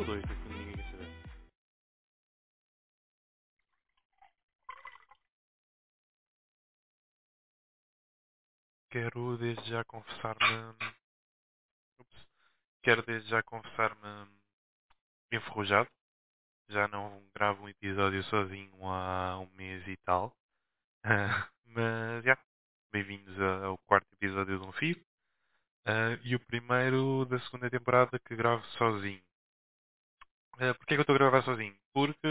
Fundo ninguém. Quero desde já confessar-me. Quero desde já confessar-me enferrujado. Já não gravo um episódio sozinho há um mês e tal. Mas, já. Bem-vindos ao quarto episódio de Um Fio. Ah, e o primeiro da segunda temporada que gravo sozinho. Uh, Porquê que eu estou a gravar sozinho? Porque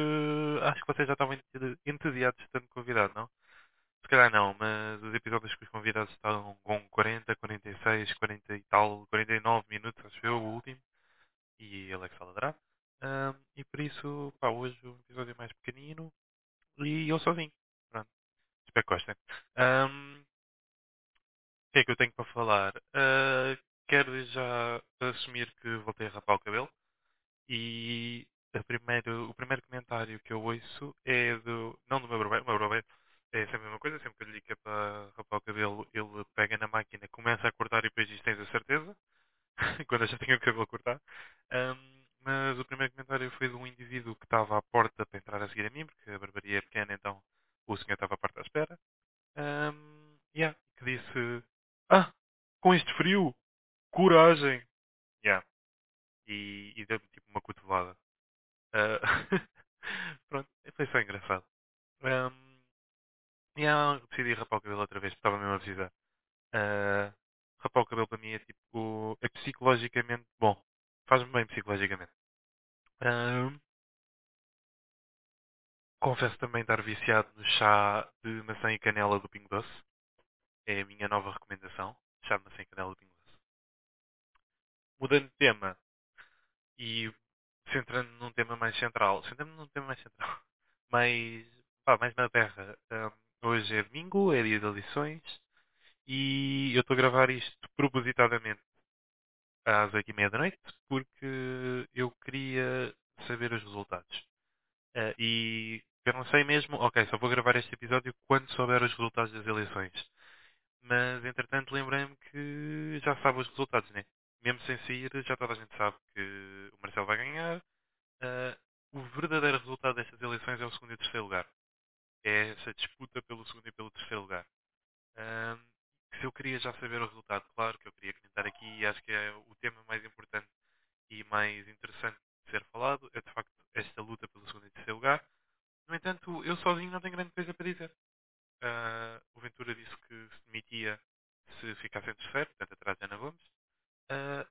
acho que vocês já estavam ente- entediados de tanto convidado, não? Se calhar não, mas os episódios com os convidados estavam com 40, 46, 40 e tal, 49 minutos, acho eu, o último, e Alex Saladrá. Ahm, e por isso, pá, hoje o episódio é mais pequenino e eu sozinho. Pronto, espero que gostem. Ahm, o que é que eu tenho para falar? Ah, quero já assumir que voltei a rapar o cabelo. E primeiro, o primeiro comentário que eu ouço é do. Não do meu barbeiro, o meu barbeiro é sempre a mesma coisa, sempre que eu lhe digo que é para rapar o cabelo, ele pega na máquina, começa a cortar e depois diz tens a certeza, quando eu já tinha o cabelo a cortar. Ahm, mas o primeiro comentário foi de um indivíduo que estava à porta para entrar a seguir a mim, porque a barbearia é pequena, então o senhor estava à porta à espera. Ahm, yeah, que disse: Ah, com este frio, coragem! Yeah, e, e deu-me tipo uma cotovelada. Ah, pronto, foi engraçado. Um, e ah, decidi rapar o cabelo outra vez, estava mesmo a precisar. Ah, rapar o cabelo para mim é tipo. É psicologicamente bom. Faz-me bem psicologicamente. Ah, confesso também estar viciado no chá de maçã e canela do Pingo Doce. É a minha nova recomendação. Chá de maçã e canela do Pingo Doce. Mudando de tema e centrando num tema mais central. Centrando num tema mais central. Mais, pá, mais na terra. Ah, hoje é domingo, é dia de eleições. E eu estou a gravar isto propositadamente às oito e meia da noite porque eu queria saber os resultados. Eh, e eu não sei mesmo, ok, só vou gravar este episódio quando souber os resultados das eleições. Mas entretanto lembrei-me que já sabe os resultados, né? Mesmo sem sair, já toda a gente sabe que o Marcelo vai ganhar. Eh, o verdadeiro resultado destas eleições é o segundo e terceiro lugar. É essa disputa pelo segundo e pelo terceiro lugar. Ahm, se eu queria já saber o resultado, claro que eu queria comentar aqui e acho que é o tema mais importante e mais interessante de ser falado, é de facto esta luta pelo segundo e terceiro lugar. No entanto, eu sozinho não tenho grande coisa para dizer. Ah, o Ventura disse que se demitia se ficasse em terceiro, portanto atrás de Ana Gomes. Ah,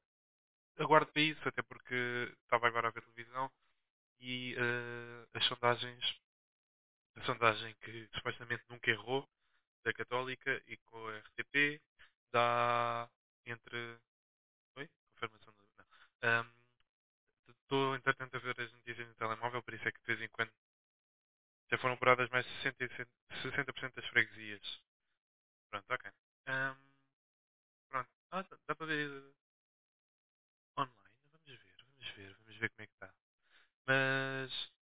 aguardo para isso, até porque estava agora a ver televisão e ah, as sondagens, a sondagem que supostamente nunca errou, da Católica e com a RTP dá entre. Oi? Confirmação do. Não. Estou, entretanto, a ver as notícias no telemóvel, por isso é que de vez em quando já foram apuradas mais de 60%, e 60% das freguesias. Pronto, ok. Ahm, pronto. Ah, dá para ver eh, online. Vamos ver, vamos ver, vamos ver como é que está. Mas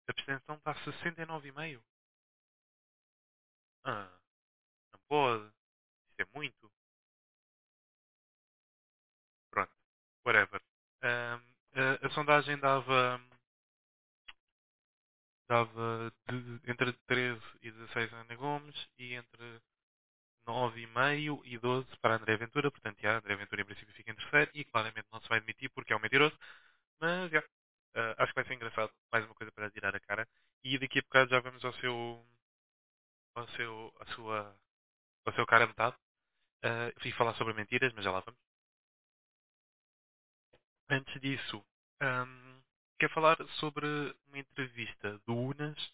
a abstenção está a 69,5. Ah, não pode. Isso é muito. Pronto. Whatever. Ahm, a, a sondagem dava. dava de- entre 13 e 16 a Ana Gomes e entre 9,5 e 12 para André Ventura. Portanto, já, André Ventura em princípio fica em terceiro e claramente não se vai demitir porque é um mentiroso. Mas, já, ah, acho que vai ser engraçado. Mais uma coisa para tirar a cara. E daqui a bocado já vamos ao seu, ao seu, à sua, ao seu cara a metade. e falar sobre mentiras, mas já lá vamos. Antes disso, ahm, quero falar sobre uma entrevista do Unas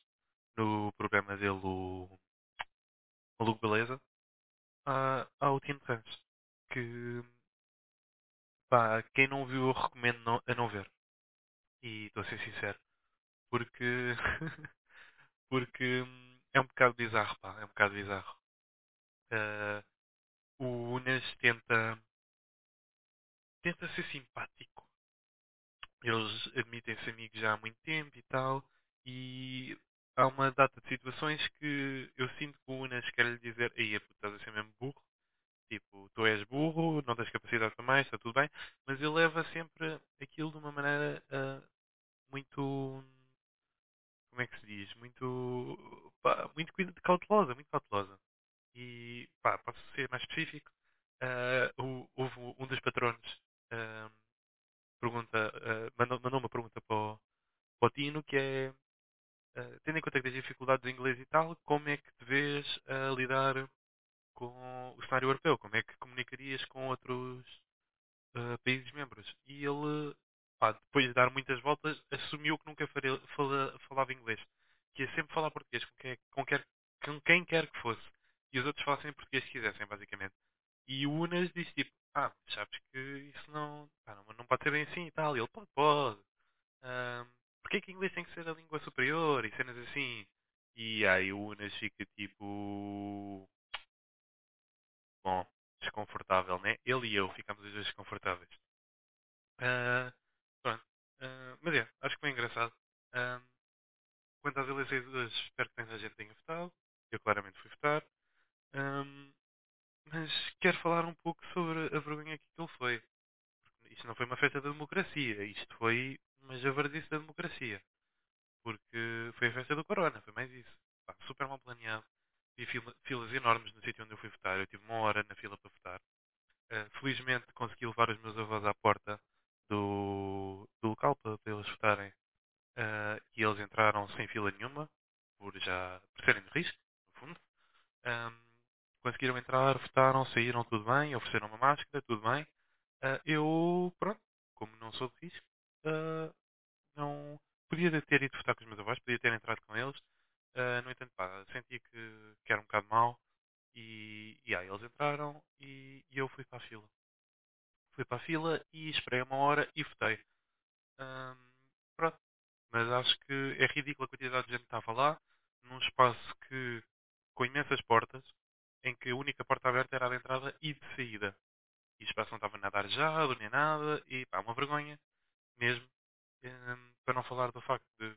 no programa dele, o Maluco Beleza, a- ao Tim Ramos. Que, pá, quem não viu, eu recomendo não- a não ver. E estou a ser sincero. Porque, porque hum, é um bocado bizarro, pá. É um bocado bizarro. Ah, o Unas tenta, tenta ser simpático. Eles admitem-se amigos já há muito tempo e tal. E há uma data de situações como é que se diz, muito, pá, muito cautelosa, muito cautelosa. E, pá, posso ser mais específico, uh, houve um dos patronos uh, pergunta, uh, mandou, mandou, uma pergunta para o, para o Tino que é, tendo em conta que tens dificuldades em inglês e tal, como é que te vês a lidar com o cenário europeu? Como é que comunicarias com outros países membros? E ele pá, depois de dar muitas voltas, assumiu que nunca faria- fala- falava inglês. Que ia sempre falar português com quem, com quer- com quem quer que fosse. E os outros falassem português se quisessem, basicamente. E o Unas disse tipo, ah, sabes que isso não, pá, não, não pode ser bem assim e tal. E ele, pode, pode. Ahm, porque que inglês tem que ser a língua superior e cenas assim? E aí o Unas fica tipo, bom, desconfortável, né? Ele e eu ficamos os dois desconfortáveis. Ah, mas é, acho que foi engraçado. Ahm, quanto às eleições de hoje, espero que tanta gente tenha votado. Eu claramente fui votar. Ahm, mas quero falar um pouco sobre a vergonha que aquilo foi. Isto não foi uma festa da democracia, isto foi uma javardice da democracia. Porque foi a festa do Corona, foi mais isso. Pá, super mal planeado. Vi fila- filas enormes no sítio onde eu fui votar. Eu tive uma hora na fila para votar. Uh, felizmente consegui levar os meus avós à porta do, do local para, para eles votarem. Uh, e eles entraram sem fila nenhuma, por já por serem de risco, no fundo. Um, conseguiram entrar, votaram, saíram tudo bem, ofereceram uma máscara, tudo bem. Uh, eu, pronto, como não sou de risco, uh, não podia ter ido votar com os meus avós, podia ter entrado com eles. Uh, no entanto, pá, senti que, que era um bocado mau e, e aí eles entraram e, e eu fui para a fila. Fui para a fila e esperei uma hora e votei. Pronto. Mas acho que é ridícula a quantidade de gente que estava lá, num espaço que, com imensas portas, em que a única porta aberta era a de entrada e de saída. E o espaço não estava nada arejado, nem nada, e pá, uma vergonha mesmo. Para não falar do facto de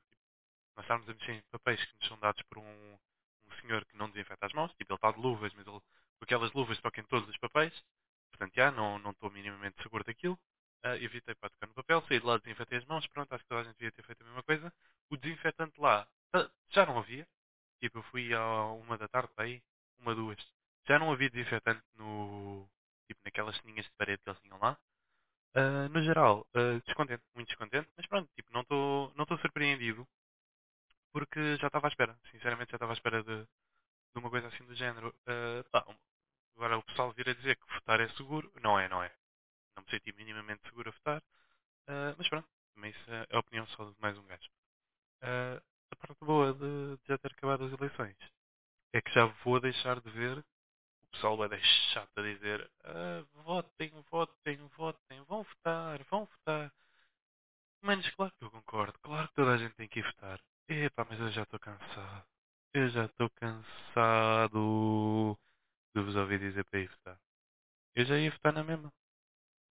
nós estarmos a mexer em papéis que nos são dados por um, um senhor que não desinfeta as mãos, tipo, ele está de luvas, mas ele, com aquelas luvas toca em todos os papéis, portanto, já, não, não estou minimamente seguro daquilo. Ah, evitei para tocar no papel, saí de lá, desinfetei as mãos, pronto, acho que toda a gente devia ter feito a mesma coisa. O desinfetante lá ah, já não havia, tipo, eu fui à uma da tarde, aí, uma, duas, já não havia desinfetante no, tipo, naquelas ceninhas de parede que eles tinham lá. Ah, no geral, ah, descontente, muito descontente, mas pronto, tipo, não estou não estou surpreendido porque já estava à espera, sinceramente já estava à espera de, de uma coisa assim do género. Ah, pá, agora o pessoal vir a dizer que votar é seguro, não é, não é. Não me senti minimamente seguro a votar, Ah, mas pronto, também isso é é a opinião só de mais um gajo. Ah, a parte boa de, de já ter acabado as eleições é que já vou deixar de ver o pessoal vai deixar de dizer ah, votem, votem, votem, vão votar, vão votar. Manos, claro que eu concordo. Claro que toda a gente tem que ir votar. Epá, mas eu já estou cansado. Eu já estou cansado de vos ouvir dizer para ir votar. Eu já ia votar na mesma.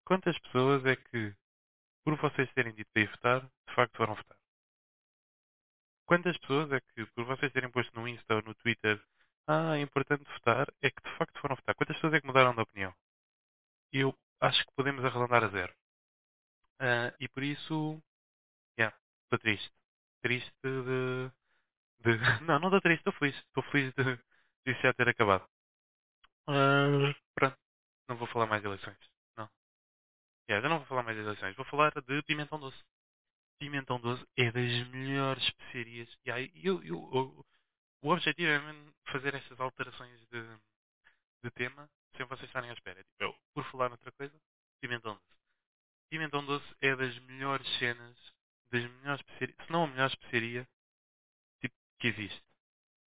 Quantas pessoas é que, por vocês terem dito para ir votar, de facto foram votar? Quantas pessoas é que, por vocês terem posto no Insta ou no Twitter, ah, é importante votar, é que de facto foram votar? Quantas pessoas é que mudaram de opinião? Eu acho que podemos arredondar a zero. Ah, e por isso, yeah, estou triste. Triste de De... Não, não estou triste, estou feliz. Estou feliz de, de isso já ter acabado. Pronto, não vou falar mais de eleições. Não. Yeah, eu não vou falar mais de eleições. Vou falar de pimentão doce. Pimentão doce é das melhores especiarias. Yeah, eu, eu, eu- o objetivo é fazer estas alterações de, de tema sem vocês estarem à espera. Tipo, eu, por falar noutra coisa, pimentão doce. Pimentão doce é das melhores cenas, das melhores especiarias, se não a melhor especiaria tipo, que existe.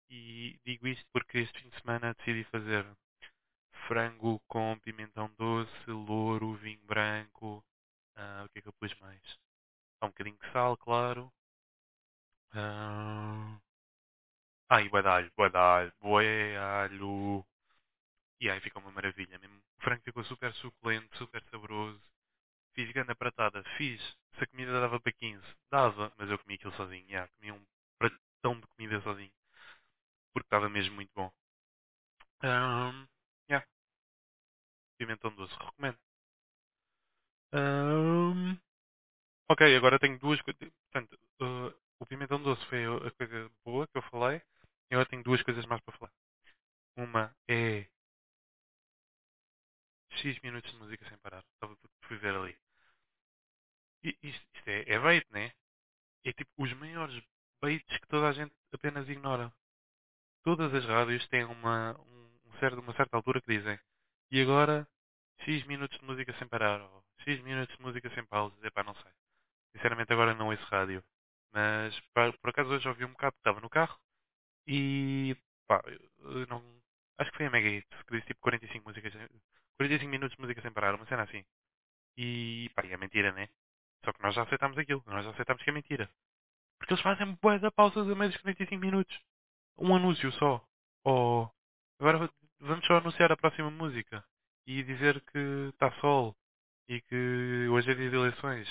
E digo isto porque este fim de semana decidi fazer frango com pimentão doce, louro, vinho branco. ah, o que é que eu pus mais? Um bocadinho de sal, claro. Ah, ah, e bué de alho, bué de alho. E aí fica uma maravilha mesmo. O frango ficou super suculento, super saboroso. Fiz grande pratada, fiz. Se a comida dava para 15, dava, mas eu comi aquilo sozinho. Yeah, comi um pratão de comida sozinho, porque estava mesmo muito bom. Yeah, pimentão doce, recomendo. Ahm, ok, agora tenho duas coisas. Portanto, uh, o pimentão doce foi a coisa boa que eu falei. E agora tenho duas coisas mais para falar. Uma é X minutos de música sem parar. Estava fui ver ali. E isto, isto é, é bait, né? É tipo os maiores baits que toda a gente apenas ignora. Todas as rádios têm uma, um, um certo, uma certa altura que dizem e agora X minutos de música sem parar ou X minutos de música sem pausas. Epá, não sei. Sinceramente agora não ouço rádio. Mas por acaso hoje ouvi um bocado, estava no carro e pá, não, acho que foi a Mega Hits que disse tipo 45 músicas, 45 minutos de música sem parar, uma cena assim. E pá, e é mentira, né? Só que nós já aceitamos aquilo, nós já aceitamos que é mentira. Porque eles fazem da pausas a meio dos 45 minutos. Um anúncio só. Ou agora vamos só anunciar a próxima música e dizer que está sol e que hoje é dia de eleições.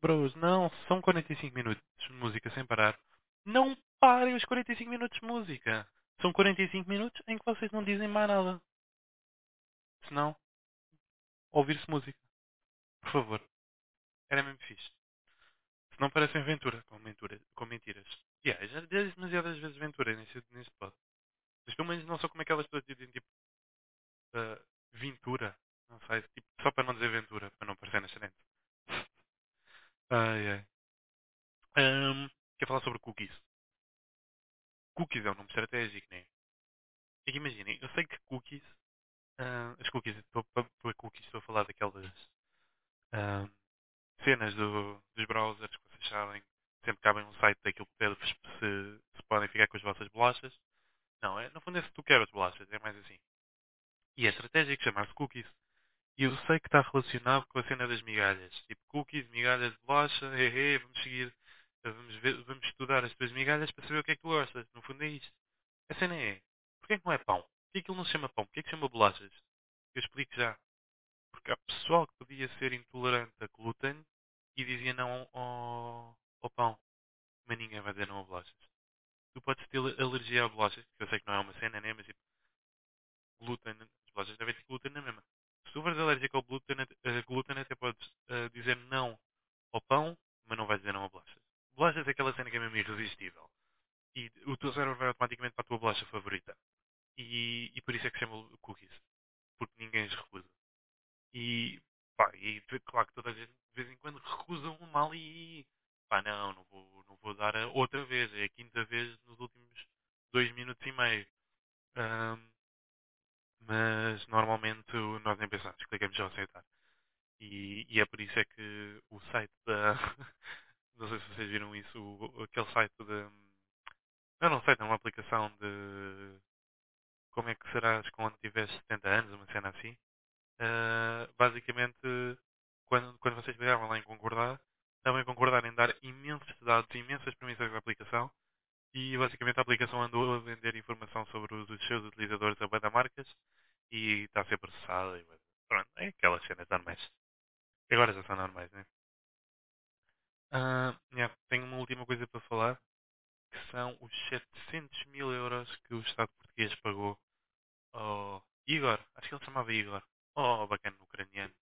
Bros, não, são 45 minutos de música sem parar. Não parem os 45 minutos de música. São 45 minutos em que vocês não dizem mais nada. Senão, ouvir-se música. Por favor. Era mesmo fixe. Senão parecem aventura, com, com mentiras. Yeah, já disse demasiadas vezes aventura neste, neste pod. Pelo menos não sou como aquelas pessoas que dizem tipo uh, Ventura. Não sei, tipo, só para não dizer Ventura, para não parecer na excelente. Ai, ai. Um, quer falar sobre cookies? Cookies é um nome estratégico, né? É imaginem, eu sei que cookies, ah, as cookies, cookies estou a falar daquelas ah, cenas do, dos browsers que vocês sabem, sempre cabem um site daquilo que pede se, se podem ficar com as vossas bolachas. Não, é, no fundo é se tu queres bolachas, é mais assim. E é estratégico chamar-se cookies. E eu sei que está relacionado com a cena das migalhas. Tipo, cookies, migalhas de bolacha, hehe, vamos seguir, vamos, ver, vamos estudar as tuas migalhas para saber o que é que tu gostas. No fundo é isto. A cena é, porquê que não é pão? Porquê que ele não se chama pão? Porquê que se chama bolachas? Eu explico já. Porque há pessoal que podia ser intolerante a glúten e dizia não ao, ao pão. Mas ninguém vai dizer não a bolachas. Tu podes ter alergia a bolachas, que eu sei que não é uma cena, né? Mas tipo, glúten, as bolachas devem ter glúten na mesma. Se tu fores alérgico ao glúten, a glúten até podes uh, dizer não ao pão, mas não vais dizer não a bolachas. Bolachas é aquela cena que é mesmo irresistível. E o teu cérebro vai automaticamente para a tua bolacha favorita. E, e por isso é que se chama cookies. Porque ninguém as recusa. E, pá, e claro que toda a gente de vez em quando recusa uma ali e pá, não, não vou, não vou dar outra vez. É a quinta vez nos últimos dois minutos e Ahm, mas normalmente nós nem pensamos, clicamos a aceitar. E, e é por isso é que o site da. Não sei se vocês viram isso, o- aquele site de. Não, não sei, é uma aplicação de como é que serás quando tiveres 70 anos, uma cena assim. Ah, basicamente, quando, quando vocês pegavam lá em concordar, estavam a concordar em dar imensos dados, imensas permissões à aplicação e basicamente a aplicação andou a vender informação sobre os, seus utilizadores a banda marcas e está a ser processada pronto, é aquelas cenas normais. Agora já são normais, né? Ah, yeah, tenho uma última coisa para falar, que são os 700 mil euros que o Estado português pagou ao Igor, acho que ele se chamava Igor, ao bacana ucraniano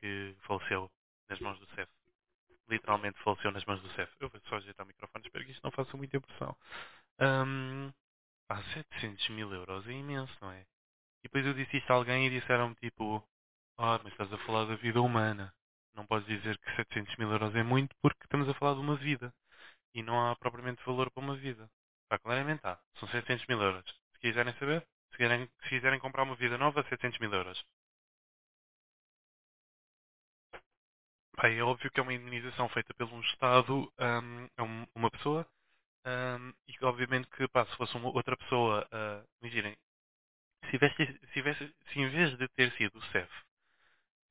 que faleceu nas mãos do CEF. Literalmente faleceu nas mãos do CEF. Eu vou só ajeitar o microfone, espero que isto não faça muita impressão. Um, pá, 700 mil euros é imenso, não é? E depois eu disse isto a alguém e disseram-me tipo, ah, mas estás a falar da vida humana. Não podes dizer que 700 mil euros é muito porque estamos a falar de uma vida. E não há propriamente valor para uma vida. Pá, claramente há. São 700 mil euros. Se quiserem saber, se quiserem, se quiserem comprar uma vida nova, 700 mil euros. Pá, é óbvio que é uma indenização feita pelo um Estado hum, a um- uma pessoa hum, e que obviamente que pá, se fosse uma outra pessoa, ah, imaginem, se, tivesse, se, tivesse, se em vez de ter sido o CEF,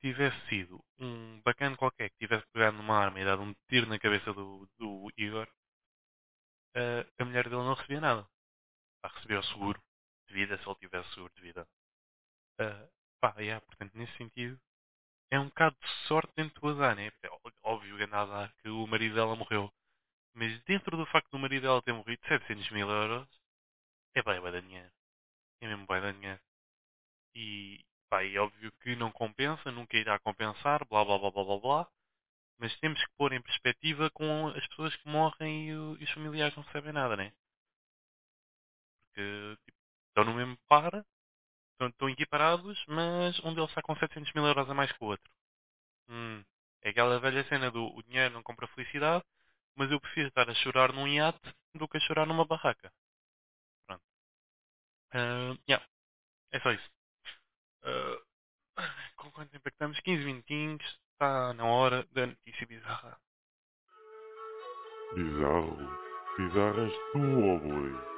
tivesse sido um bacana qualquer que tivesse pegado numa arma e dado um tiro na cabeça do, do Igor, ah, a mulher dele não recebia nada. Pá, recebia o seguro de vida se ele tivesse seguro de vida. Ah, pá, yeah, portanto, nesse sentido, é um bocado de sorte dentro do azar, né? É óbvio que anda a dar que o marido dela morreu. Mas dentro do facto do marido dela ter morrido 700 mil euros, é bem, vai dar dinheiro. É mesmo vai dar dinheiro. E, pá, é óbvio que não compensa, nunca irá compensar, blá blá blá blá blá blá. Mas temos que pôr em perspectiva com as pessoas que morrem e, o- e os familiares não recebem nada, né? Porque, tipo, Estão no mesmo par, estão, equiparados, mas um deles está com 700 mil euros a mais que o outro. Hum, é aquela velha cena do o dinheiro não compra felicidade, mas eu prefiro estar a chorar num iate do que a chorar numa barraca. Pronto. Ah, yeah, é só isso. Ah, com quanto tempo é que estamos? 15 minutinhos. Está na hora da notícia bizarra. Bizarro. És tu, ó boi.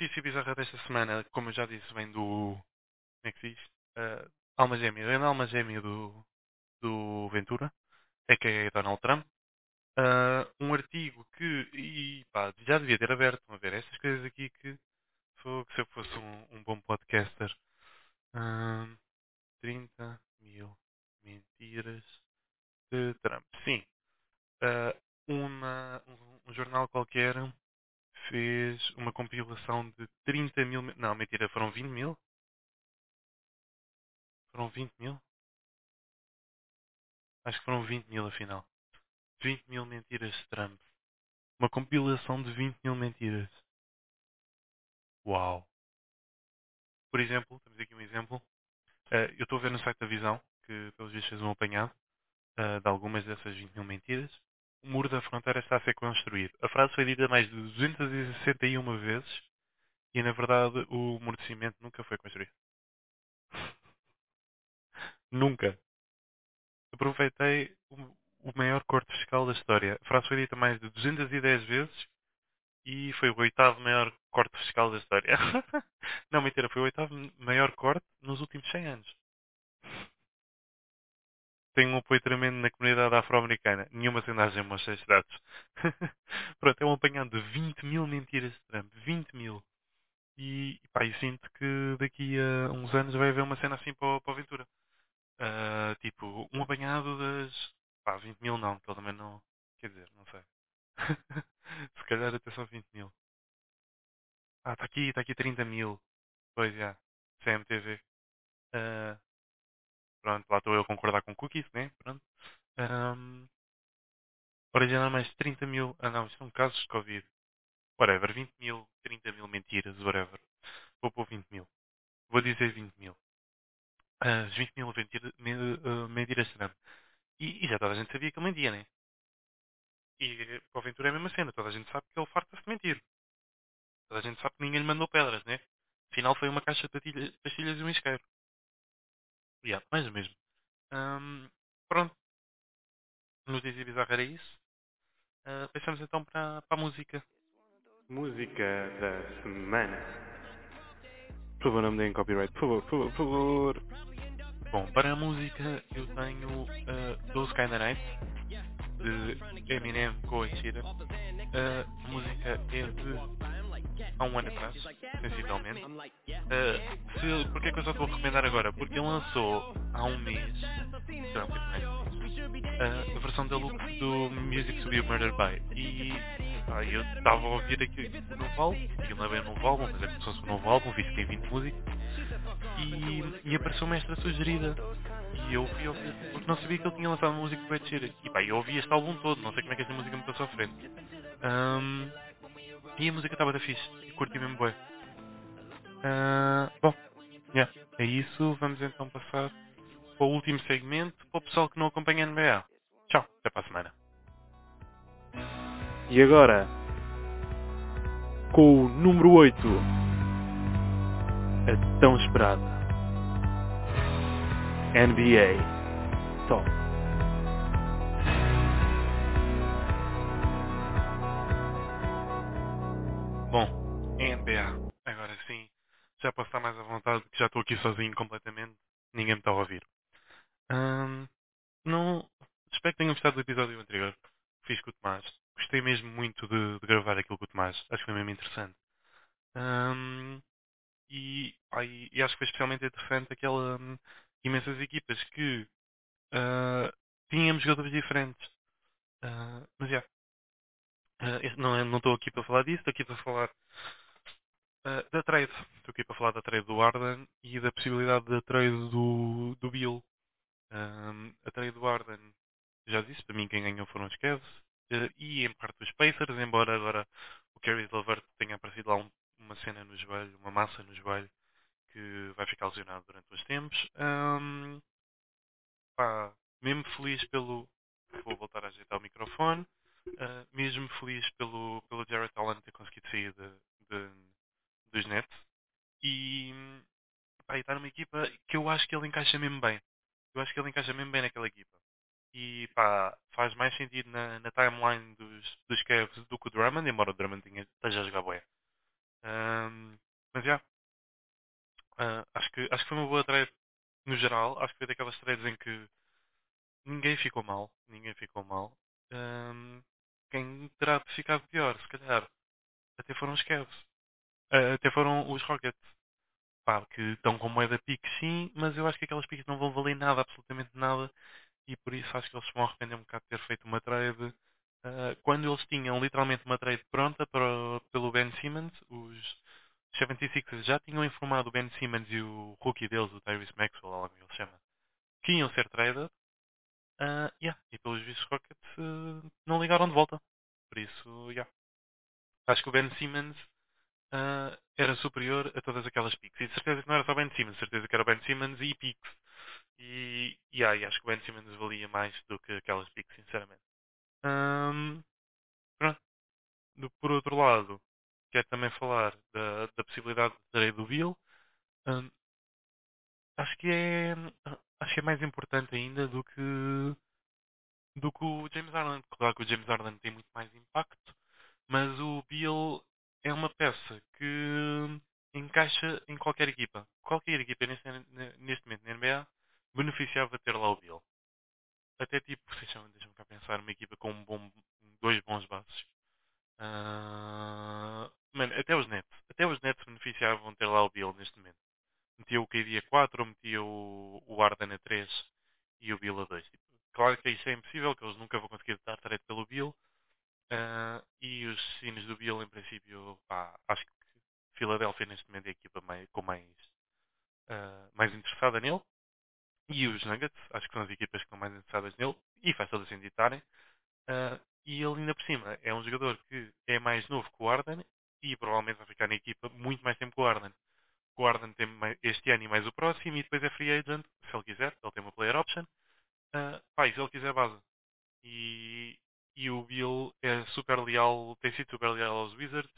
Notícia bizarra desta semana, como eu já disse, vem do. Como é que diz? Ah, alma gêmea. Vem da alma gêmea do, do Ventura, é que é Donald Trump. Ah, um artigo que. E pá, já devia ter aberto. A ver, estas coisas aqui que. Que se eu fosse um, um bom podcaster. Ah, 30 mil mentiras de Trump. Sim. Ah, uma, um, um jornal qualquer fez uma compilação de 30 mil. Não, mentira, foram 20 mil? Foram 20 mil? Acho que foram 20 mil afinal. 20 mil mentiras de Trump. Uma compilação de 20 mil mentiras. Uau! Por exemplo, temos aqui um exemplo. Eh, eu estou a ver no site da Visão, que pelos vistos fez um apanhado eh, de algumas dessas 20 mil mentiras. O muro da fronteira está a ser construído. A frase foi dita mais de 261 vezes e, na verdade, o muro de cimento nunca foi construído. Nunca. Aproveitei o, maior corte fiscal da história. A frase foi dita mais de 210 vezes e foi o oitavo maior corte fiscal da história. Não, mentira, foi o oitavo maior corte nos últimos 100 anos. Tem um apoio tremendo na comunidade afro-americana. Nenhuma sondagem mostra estes dados. Pronto, é um apanhado de 20 mil mentiras de Trump. 20 mil. E, pá, eu sinto que daqui a uns anos vai haver uma cena assim para, para o Ventura. Ah, tipo, um apanhado das. Pá, 20 mil não, pelo menos não. Quer dizer, não sei. Se calhar até são 20 mil. Ah, está aqui, está aqui 30 mil. Pois já. CMTV. Ah, pronto, lá estou eu a concordar com cookies, né? Pronto. Ahm, original mais 30 mil. Ah não, são casos de Covid. Whatever, 20 mil, 30 mil mentiras, whatever. Vou pôr 20 mil. Vou dizer 20 mil. Ah, As 20 mil ah, mentiras serão. E, e já toda a gente sabia que ele mentia, né? E eh, para o Ventura é a mesma cena. Toda a gente sabe que ele farta-se de mentir. Toda a gente sabe que ninguém lhe mandou pedras, né? Afinal foi uma caixa de pastilhas e um isqueiro. Yeah, mais o mesmo. Ahm, pronto, notícia bizarra era isso. Ah, passamos então para, para a música. Música da semana. Por favor, não me deem copyright. Por favor, por favor, por favor. Bom, para a música eu tenho uh, Those Kinda Nights de Eminem com a Sheeran. Ah, a música é de há um ano atrás, sensivelmente. Ah, se, que eu só estou a recomendar agora? Porque ele lançou há um mês, sei lá, um ah, a versão deluxe do Music to Be Murdered By. E ah, eu estava a ouvir aqui o novo álbum, e não é bem um novo álbum, mas é como se fosse um novo álbum, visto que tem 20 músicas, e, e apareceu-me esta sugerida. E eu fui ouvir, porque não sabia que ele tinha lançado uma música o Ed. E pá, eu ouvi este álbum todo, não sei como é que esta música me passou à frente. Ahm, e a música estava da fixe, e curti mesmo bem. bom, yeah, é isso, vamos então passar para o último segmento, para o pessoal que não acompanha a NBA. Tchau, até para a semana. E agora, com o número 8, a tão esperada NBA Top. Bom, NBA, agora sim, já posso estar mais à vontade, que já estou aqui sozinho completamente, ninguém me está a ouvir. Ahm, não, espero que tenham gostado do episódio anterior que fiz com o Tomás. Gostei mesmo muito de, de gravar aquilo com o Tomás, acho que foi mesmo interessante. Ahm, e, e- acho que foi especialmente interessante aquela hum, imensas equipas que ah, tínhamos jogadores diferentes. Ah, mas já, este- não é- não estou aqui para falar disso, estou aqui para falar ah, da trade. Estou aqui para falar da trade do Arden e da possibilidade da trade do, do Bill. Ahm, a trade do Arden, já disse, para mim quem ganhou foram os Cavs. eh, e em parte dos Pacers, embora agora o Caris LeVert tenha aparecido lá um- uma cena no joelho, uma massa no joelho, que vai ficar lesionado durante uns tempos. Ahm, pá, mesmo feliz pelo. Vou voltar a ajeitar o microfone. Ah, mesmo feliz pelo, pelo Jared Allen ter conseguido sair de, de- dos Nets. E, está numa equipa que eu acho que ele encaixa mesmo bem. Eu acho que ele encaixa mesmo bem naquela equipa. E pá, faz mais sentido na, na timeline dos, dos Cavs do que o Drummond, embora o Drummond tenha, esteja a jogar bué. Ahm, mas já, ah, acho, que, acho que foi uma boa trade no geral. Acho que foi daquelas trades em que ninguém ficou mal. Ninguém ficou mal. Ahm, quem terá de pior, se calhar, até foram os Cavs. Ah, até foram os Rockets. Pá, que estão com moeda pique sim, mas eu acho que aquelas piques não vão valer nada, absolutamente nada. e por isso acho que eles vão arrepender um bocado de ter feito uma trade ah, quando eles tinham literalmente uma trade pronta para, pelo Ben Simmons. Os 76ers já tinham informado o Ben Simmons e o rookie deles, o Tyrese Maxwell, ou como ele chama, que iam ser traded. Ah, yeah, e pelos vistos Rockets ah, não ligaram de volta. Por isso, yeah. acho que o Ben Simmons ah, era superior a todas aquelas picks. E de certeza que não era só Ben Simmons, de certeza que era Ben Simmons e picks. E, e aí, acho que o Ben Simmons valia mais do que aquelas picks, sinceramente. Ahm, pronto. Por outro lado, quero também falar da, da possibilidade de trade do Bill. Ahm, acho que é acho que é mais importante ainda do que do que o James Harden. Claro que o James Harden tem muito mais impacto, mas o Bill é uma peça que encaixa em qualquer equipa. Qualquer equipa neste, neste momento na NBA beneficiava ter lá o Bill. Até tipo, deixa-me deixa cá pensar, uma equipa com um bom, dois bons bases. Ah, mano, até os Nets. Até os Nets beneficiavam ter lá o Bill neste momento. Metia o KD a 4 ou metia o, o Arden a 3 e o Bill a 2. Tipo, claro que isso é impossível, que eles nunca vão conseguir dar trade pelo Bill. Ah, e os sinos do Bill, em princípio, pá, acho que Filadélfia neste momento é a equipa mais, com mais, ah, mais interessada nele. E os Nuggets, acho que são as equipas que estão mais interessadas nele. E faz todo sentido estarem. Ah, e ele ainda por cima é um jogador que é mais novo que o Arden e provavelmente vai ficar na equipa muito mais tempo que o Arden. O Arden tem este ano e mais o próximo e depois é free agent, se ele quiser, ele tem uma player option. Ah, pá, se ele quiser base. E, e o Bill é super leal, tem sido super leal aos Wizards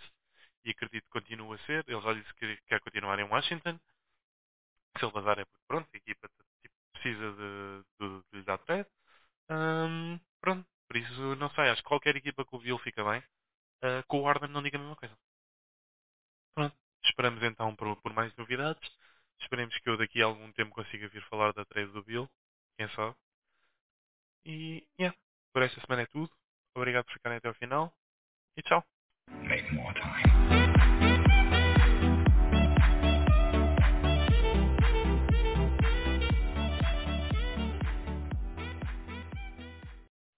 e acredito que continua a ser. Ele já disse que quer continuar em Washington. Se ele vazar é porque pronto, a equipa tipo, precisa de, de, de lhe dar trade. Ahm, pronto, por isso não sei, acho que qualquer equipa que o Bill fica bem. Ah, com o Harden não diga a mesma coisa. Pronto, esperamos então por, por mais novidades. Esperemos que eu daqui a algum tempo consiga vir falar da trade do Bill. Quem sabe? E, yeah, por esta semana é tudo. Obrigado por ficarem até ao final. E tchau.